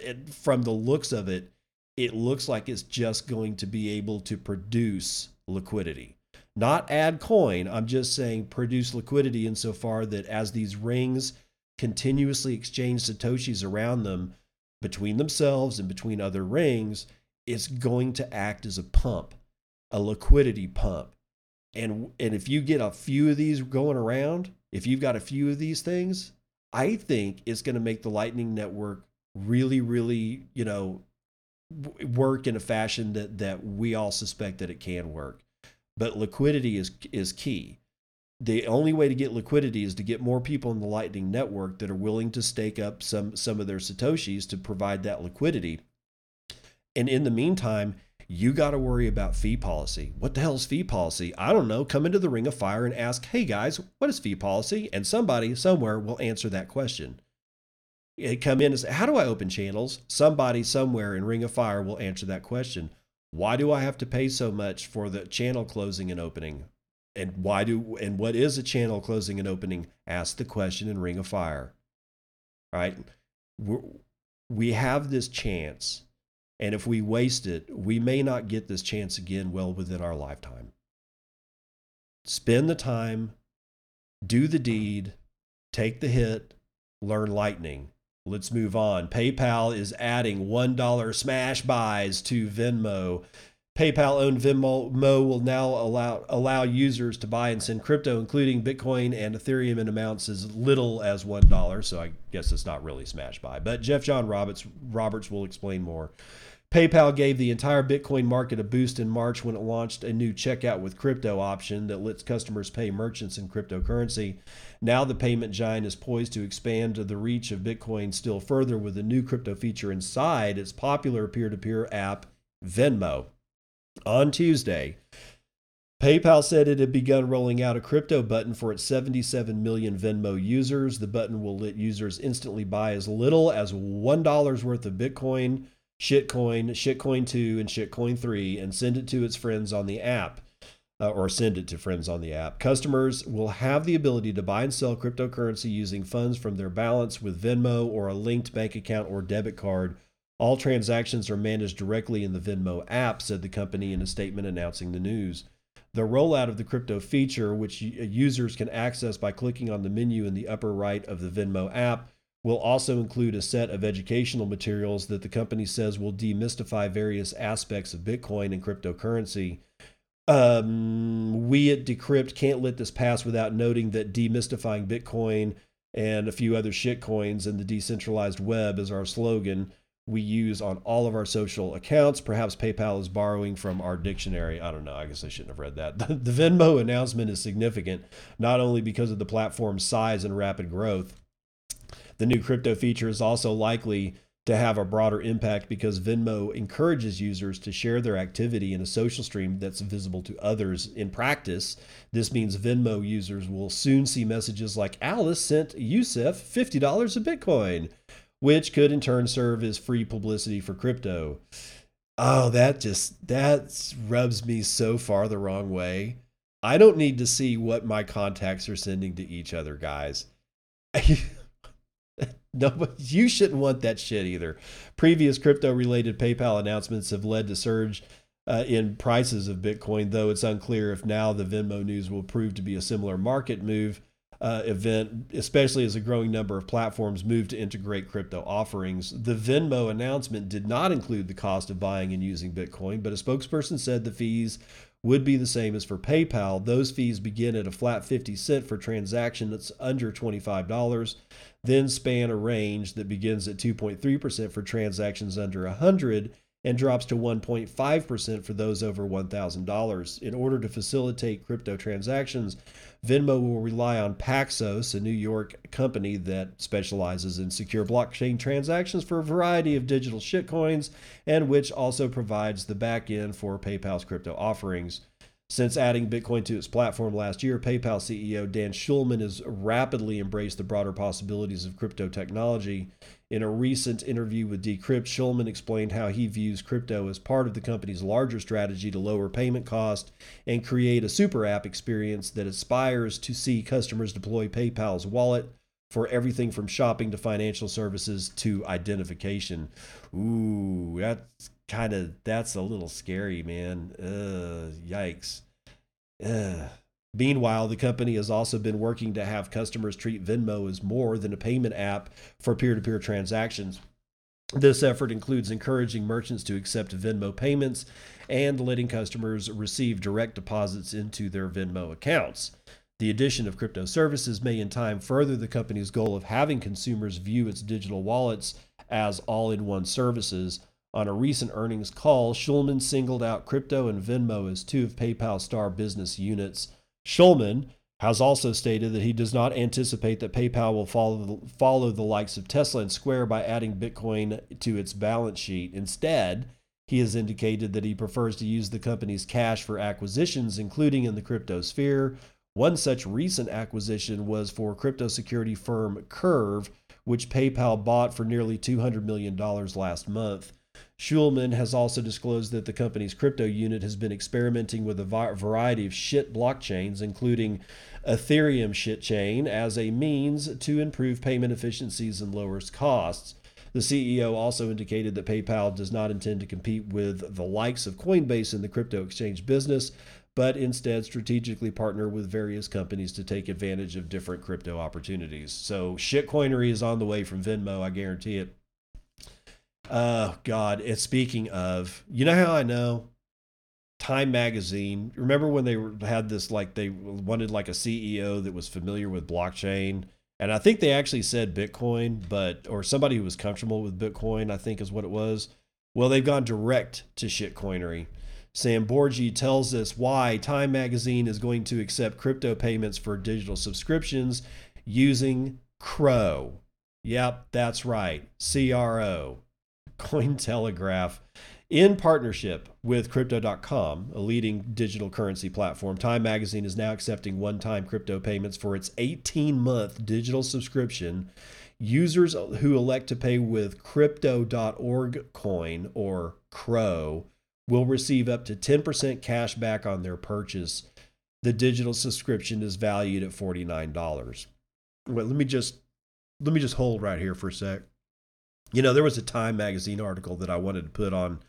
it, from the looks of it it looks like it's just going to be able to produce liquidity. Not add coin i'm just saying produce liquidity insofar that as these rings continuously exchange satoshis around them between themselves and between other rings it's going to act as a pump a liquidity pump and and if you get a few of these going around if you've got a few of these things, I think it's going to make the Lightning Network really, really, you know, work in a fashion that that we all suspect that it can work. But liquidity is is key. The only way to get liquidity is to get more people in the Lightning Network that are willing to stake up some some of their satoshis to provide that liquidity. And in the meantime, you got to worry about fee policy. What the hell is fee policy? I don't know. Come into the ring of fire and ask, hey guys, what is fee policy? And somebody somewhere will answer that question. Come in and say, how do I open channels? Somebody somewhere in Ring of Fire will answer that question. Why do I have to pay so much for the channel closing and opening? And why do and what is a channel closing and opening? Ask the question in Ring of Fire. All right? We're, we have this chance and if we waste it, we may not get this chance again well within our lifetime. Spend the time, do the deed, take the hit, learn lightning. Let's move on. PayPal is adding $1 smash buys to Venmo. PayPal owned Venmo will now allow allow users to buy and send crypto, including Bitcoin and Ethereum, in amounts as little as one dollar. So I guess it's not really smash buy. But Jeff John Roberts Roberts will explain more. PayPal gave the entire Bitcoin market a boost in March when it launched a new checkout with crypto option that lets customers pay merchants in cryptocurrency. Now, the payment giant is poised to expand the reach of Bitcoin still further with a new crypto feature inside its popular peer to peer app, Venmo. On Tuesday, PayPal said it had begun rolling out a crypto button for its 77 million Venmo users. The button will let users instantly buy as little as $1 worth of Bitcoin shitcoin, shitcoin 2, and shitcoin 3 and send it to its friends on the app. Uh, or send it to friends on the app. Customers will have the ability to buy and sell cryptocurrency using funds from their balance with Venmo or a linked bank account or debit card. All transactions are managed directly in the Venmo app, said the company in a statement announcing the news. The rollout of the crypto feature, which users can access by clicking on the menu in the upper right of the Venmo app, will also include a set of educational materials that the company says will demystify various aspects of Bitcoin and cryptocurrency. Um, we at Decrypt can't let this pass without noting that demystifying Bitcoin and a few other shitcoins and the decentralized web is our slogan we use on all of our social accounts. Perhaps PayPal is borrowing from our dictionary. I don't know. I guess I shouldn't have read that. The, the Venmo announcement is significant, not only because of the platform's size and rapid growth. The new crypto feature is also likely to have a broader impact because Venmo encourages users to share their activity in a social stream that's visible to others. In practice, this means Venmo users will soon see messages like Alice sent Yusef $50 of Bitcoin which could in turn serve as free publicity for crypto. Oh, that just that rubs me so far the wrong way. I don't need to see what my contacts are sending to each other, guys. no, you shouldn't want that shit either. Previous crypto related PayPal announcements have led to surge uh, in prices of Bitcoin, though it's unclear if now the Venmo news will prove to be a similar market move uh, event, especially as a growing number of platforms move to integrate crypto offerings. The Venmo announcement did not include the cost of buying and using Bitcoin, but a spokesperson said the fees would be the same as for PayPal. Those fees begin at a flat 50 cent for transaction that's under $25, then span a range that begins at 2.3% for transactions under 100 and drops to 1.5% for those over $1,000. In order to facilitate crypto transactions, Venmo will rely on Paxos, a New York company that specializes in secure blockchain transactions for a variety of digital shitcoins and which also provides the backend for PayPal's crypto offerings. Since adding Bitcoin to its platform last year, PayPal CEO Dan Schulman has rapidly embraced the broader possibilities of crypto technology. In a recent interview with Decrypt, Schulman explained how he views crypto as part of the company's larger strategy to lower payment cost and create a super app experience that aspires to see customers deploy PayPal's wallet for everything from shopping to financial services to identification. Ooh, that's kind of that's a little scary, man. Uh, yikes. Uh. Meanwhile, the company has also been working to have customers treat Venmo as more than a payment app for peer to peer transactions. This effort includes encouraging merchants to accept Venmo payments and letting customers receive direct deposits into their Venmo accounts. The addition of crypto services may in time further the company's goal of having consumers view its digital wallets as all in one services. On a recent earnings call, Schulman singled out crypto and Venmo as two of PayPal's star business units. Schulman has also stated that he does not anticipate that PayPal will follow the, follow the likes of Tesla and Square by adding Bitcoin to its balance sheet. Instead, he has indicated that he prefers to use the company's cash for acquisitions, including in the crypto sphere. One such recent acquisition was for crypto security firm Curv, which PayPal bought for nearly $200 million last month. Schulman has also disclosed that the company's crypto unit has been experimenting with a variety of shit blockchains, including Ethereum shit chain, as a means to improve payment efficiencies and lower costs. The CEO also indicated that PayPal does not intend to compete with the likes of Coinbase in the crypto exchange business, but instead strategically partner with various companies to take advantage of different crypto opportunities. So shitcoinery is on the way from Venmo, I guarantee it. Oh God! It's speaking of, you know how I know Time Magazine. Remember when they had this like they wanted like a CEO that was familiar with blockchain, and I think they actually said Bitcoin, but or somebody who was comfortable with Bitcoin. I think is what it was. Well, they've gone direct to shitcoinery. Sam Bourgi tells us why Time Magazine is going to accept crypto payments for digital subscriptions using Crow. Yep, that's right. CRO. Cointelegraph, in partnership with Crypto.com, a leading digital currency platform, Time Magazine is now accepting one time crypto payments for its 18 month digital subscription. Users who elect to pay with Crypto.org coin or Crow will receive up to 10% cash back on their purchase. The digital subscription is valued at $49. Wait, let me just let me just hold right here for a sec you know, there was a Time magazine article that I wanted to put on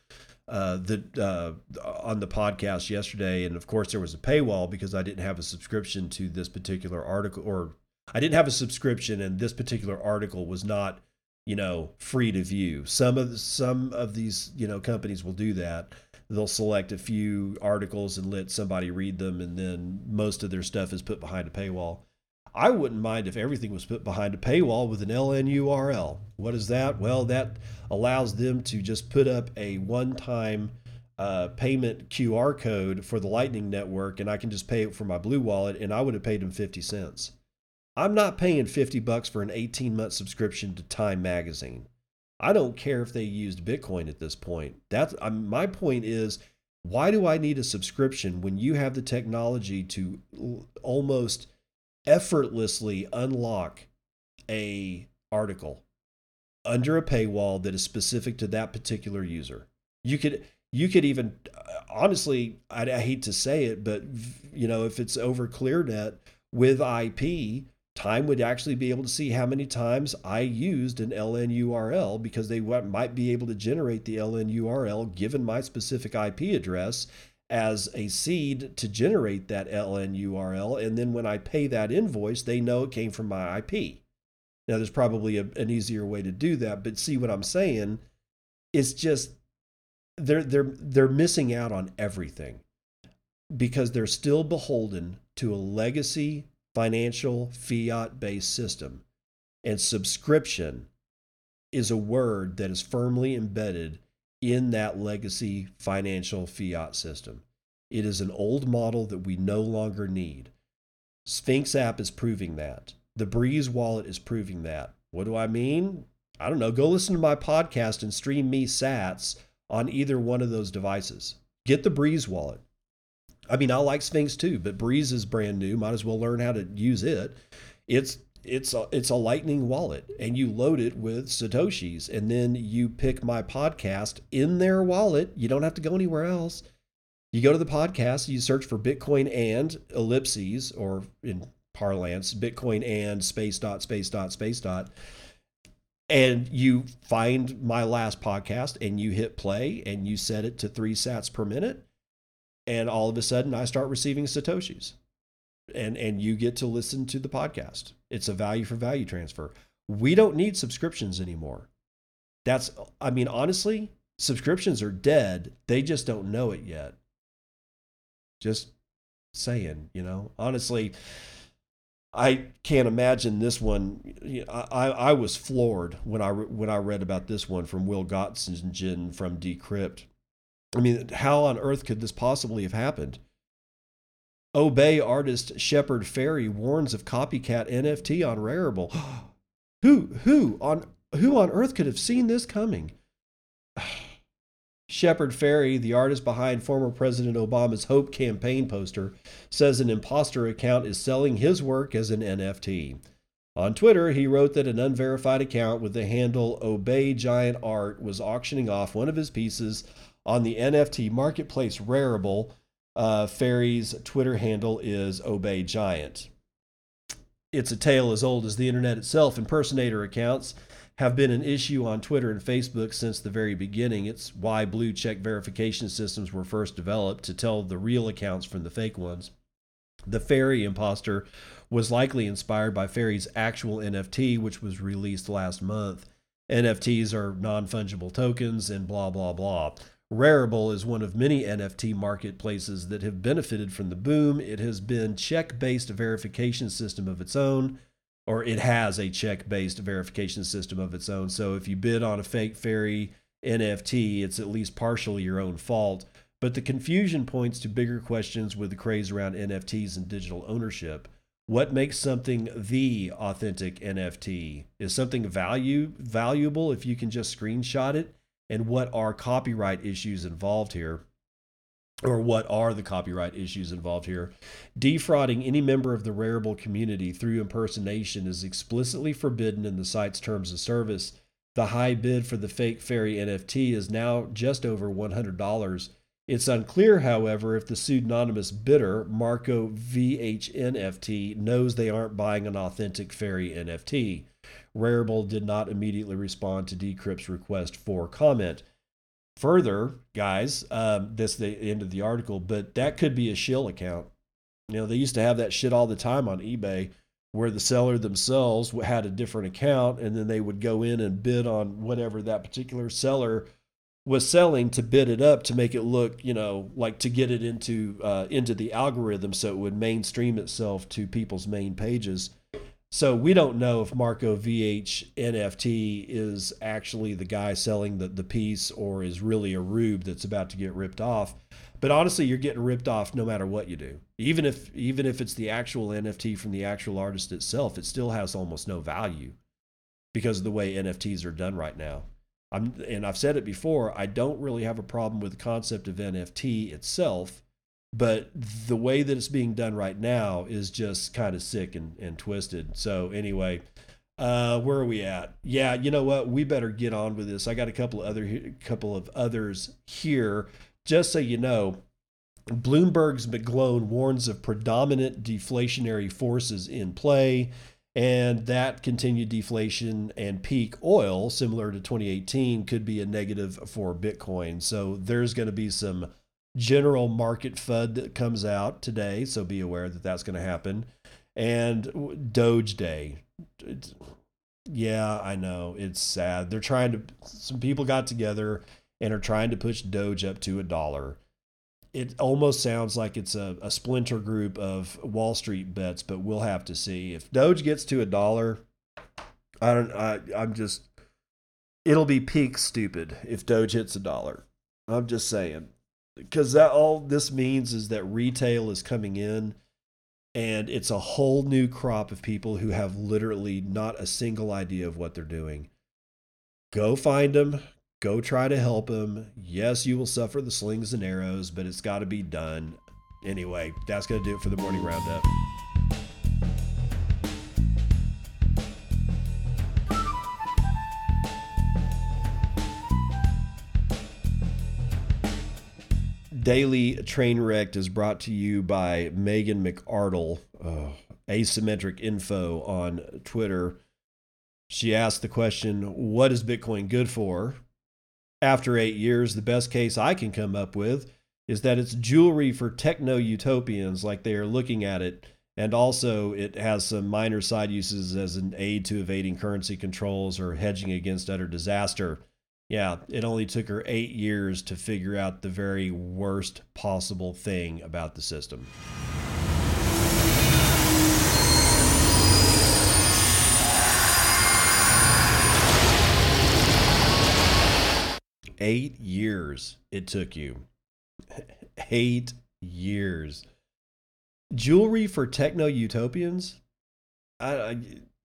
uh, the uh, on the podcast yesterday, and of course there was a paywall because I didn't have a subscription to this particular article, or I didn't have a subscription, and this particular article was not, you know, free to view. Some of the, some of these, you know, companies will do that. They'll select a few articles and let somebody read them, and then most of their stuff is put behind a paywall. I wouldn't mind if everything was put behind a paywall with an LN URL. What is that? Well, that allows them to just put up a one time uh, payment QR code for the Lightning Network, and I can just pay it for my Blue Wallet, and I would have paid them 50 cents. I'm not paying 50 bucks for an 18 month subscription to Time Magazine. I don't care if they used Bitcoin at this point. That's my point is why do I need a subscription when you have the technology to almost effortlessly unlock a article under a paywall that is specific to that particular user? You could you could even uh, honestly I, I hate to say it but you know if it's over clearnet with ip Time would actually be able to see how many times I used an LN URL because they might be able to generate the LN URL given my specific IP address as a seed to generate that LN URL. And then when I pay that invoice, they know it came from my IP. Now, there's probably a, an easier way to do that, but see what I'm saying? It's just they're they're they're missing out on everything because they're still beholden to a legacy financial fiat based system. And subscription is a word that is firmly embedded in that legacy financial fiat system. It is an old model that we no longer need. Sphinx app is proving that. The Breeze wallet is proving that. What do I mean? I don't know. Go listen to my podcast and stream me sats on either one of those devices. Get the Breeze wallet. I mean, I like Sphinx too, but Breeze is brand new. Might as well learn how to use it. It's it's a, it's a lightning wallet and you load it with satoshis and then you pick my podcast in their wallet you don't have to go anywhere else you go to the podcast you search for bitcoin and ellipses or in parlance bitcoin and space dot space dot space dot and you find my last podcast and you hit play and you set it to three sats per minute and all of a sudden I start receiving satoshis. And and you get to listen to the podcast. It's a value for value transfer. We don't need subscriptions anymore. That's I mean honestly, subscriptions are dead. They just don't know it yet. Just saying, you know. Honestly, I can't imagine this one. I, I was floored when I when I read about this one from Will Gottsegen from Decrypt. I mean, how on earth could this possibly have happened? Obey artist Shepard Fairey warns of copycat NFT on Rarible. who who on who on earth could have seen this coming? Shepard Fairey, the artist behind former President Obama's Hope campaign poster, says an imposter account is selling his work as an NFT. On Twitter, he wrote that an unverified account with the handle Obey Giant Art was auctioning off one of his pieces on the NFT marketplace Rarible, uh, Fairey's Twitter handle is Obey Giant. It's a tale as old as the internet itself. Impersonator accounts have been an issue on Twitter and Facebook since the very beginning. It's why blue check verification systems were first developed to tell the real accounts from the fake ones. The Fairey imposter was likely inspired by Fairey's actual NFT, which was released last month. NFTs are non fungible tokens and blah, blah, blah. Rarible is one of many NFT marketplaces that have benefited from the boom. It has been check-based verification system of its own, or it has a check-based verification system of its own. So if you bid on a fake Fairey NFT, it's at least partially your own fault. But the confusion points to bigger questions with the craze around NFTs and digital ownership. What makes something the authentic NFT? Is something value valuable if you can just screenshot it? And what are copyright issues involved here or what are the copyright issues involved here. Defrauding any member of the Rarible community through impersonation is explicitly forbidden in the site's terms of service. The high bid for the fake Fairey NFT is now just over $100. It's unclear, however, if the pseudonymous bidder, Marco VHNFT, knows they aren't buying an authentic Fairey NFT. Rarible did not immediately respond to Decrypt's request for comment. Further, guys, um, this the end of the article, but that could be a shill account. You know, they used to have that shit all the time on eBay where the seller themselves had a different account and then they would go in and bid on whatever that particular seller was selling to bid it up to make it look, you know, like to get it into uh, into the algorithm so it would mainstream itself to people's main pages. So we don't know if Marco VH NFT is actually the guy selling the, the piece or is really a rube that's about to get ripped off. But honestly, you're getting ripped off no matter what you do. Even if even if it's the actual NFT from the actual artist itself, it still has almost no value because of the way NFTs are done right now. I'm and I've said it before, I don't really have a problem with the concept of NFT itself, but the way that it's being done right now is just kind of sick and, and twisted. So anyway, uh, where are we at? Yeah, you know what? We better get on with this. I got a couple of other couple of others here just so you know, Bloomberg's McGlone warns of predominant deflationary forces in play, and that continued deflation and peak oil, similar to 2018, could be a negative for Bitcoin. So there's going to be some general market FUD that comes out today, so be aware that that's going to happen. And Doge Day. Yeah, I know. It's sad. They're trying to, some people got together and are trying to push Doge up to a dollar. It almost sounds like it's a, a splinter group of Wall Street bets, but we'll have to see. If Doge gets to a dollar, I don't. I I'm just. It'll be peak stupid if Doge hits a dollar. I'm just saying, because that all this means is that retail is coming in, and it's a whole new crop of people who have literally not a single idea of what they're doing. Go find them, Go try to help them Yes, you will suffer the slings and arrows, but it's got to be done. Anyway, that's going to do it for the morning roundup. Daily Train Wrecked is brought to you by Megan McArdle, uh, asymmetric info on Twitter. She asked the question, What is Bitcoin good for? after eight years, the best case I can come up with is that it's jewelry for techno utopians like they are looking at it. And also, it has some minor side uses as an aid to evading currency controls or hedging against utter disaster. Yeah, it only took her eight years to figure out the very worst possible thing about the system. eight years it took you. eight years. Jewelry for techno utopians? I, I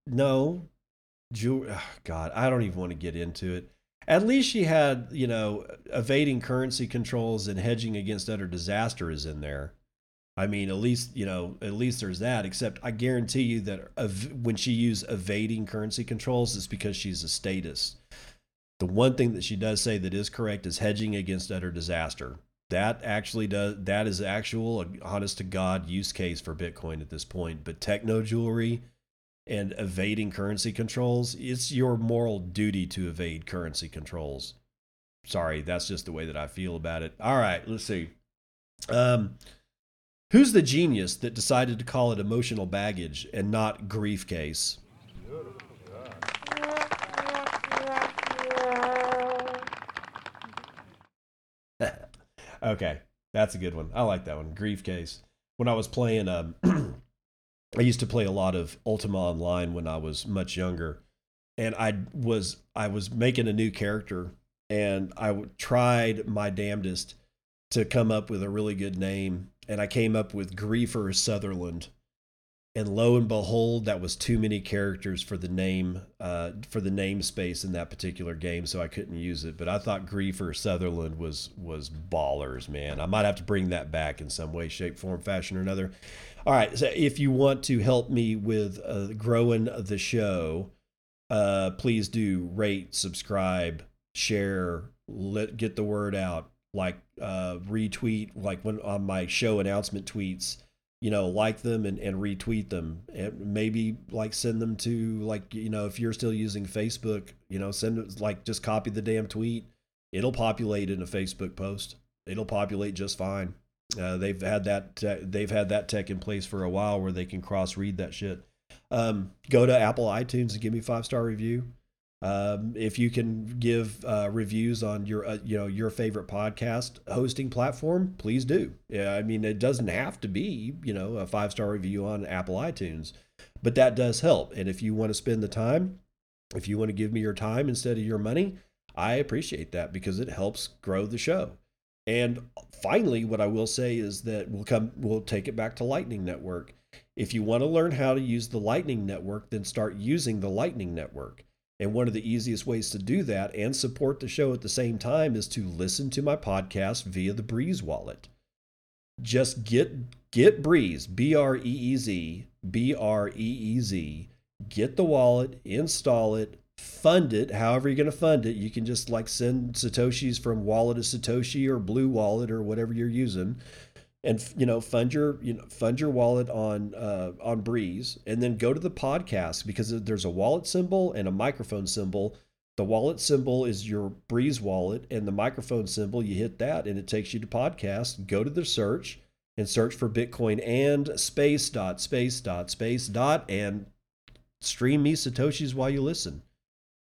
no. Jewelry. Oh ah, God, I don't even want to get into it. At least she had, you know, evading currency controls and hedging against utter disaster is in there. I mean, at least you know, at least there's that. Except I guarantee you that when she used evading currency controls, it's because she's a statist. The one thing that she does say that is correct is hedging against utter disaster. That actually does that is actual honest to god use case for Bitcoin at this point. But techno jewelry and evading currency controls, it's your moral duty to evade currency controls. Sorry, that's just the way that I feel about it. All right, let's see. Um, who's the genius that decided to call it emotional baggage and not grief case? okay, that's a good one. I like that one. Grief case. When I was playing, um, I used to play a lot of Ultima Online when I was much younger, and I was I was making a new character, and I tried my damnedest to come up with a really good name, and I came up with Griefer Sutherland. And lo and behold that was too many characters for the name uh, for the namespace in that particular game so i couldn't use it. But i thought griefer sutherland was was ballers man. I might have to bring that back in some way shape form fashion or another all right so if you want to help me with uh, growing the show uh, please do rate subscribe share let get the word out like uh, retweet like when on my show announcement tweets you know, like them and, and retweet them. And maybe like send them to like, you know, if you're still using Facebook, you know, send it like just copy the damn tweet. It'll populate in a Facebook post. It'll populate just fine. Uh, they've had that te- they've had that tech in place for a while where they can cross read that shit. Um, go to Apple iTunes and give me five star review. Um, if you can give uh, reviews on your uh, you know your favorite podcast hosting platform, please do. Yeah, I mean it doesn't have to be you know a five star review on Apple iTunes, but that does help. And if you want to spend the time, if you want to give me your time instead of your money, I appreciate that because it helps grow the show. And finally, what I will say is that we'll come we'll take it back to Lightning Network. If you want to learn how to use the Lightning Network, then start using the Lightning Network. And one of the easiest ways to do that and support the show at the same time is to listen to my podcast via the Breeze wallet. Just get get Breeze, B R E E Z, B R E E Z. Get the wallet, install it, fund it however you're going to fund it. You can just like send satoshis from wallet to satoshi or blue wallet or whatever you're using and you know fund your you know fund your wallet on uh, on breez and then go to the podcast because there's a wallet symbol and a microphone symbol. The wallet symbol is your breez wallet and the microphone symbol you hit that and it takes you to podcast. Go to the search and search for bitcoin and space dot space dot space dot and stream me satoshis while you listen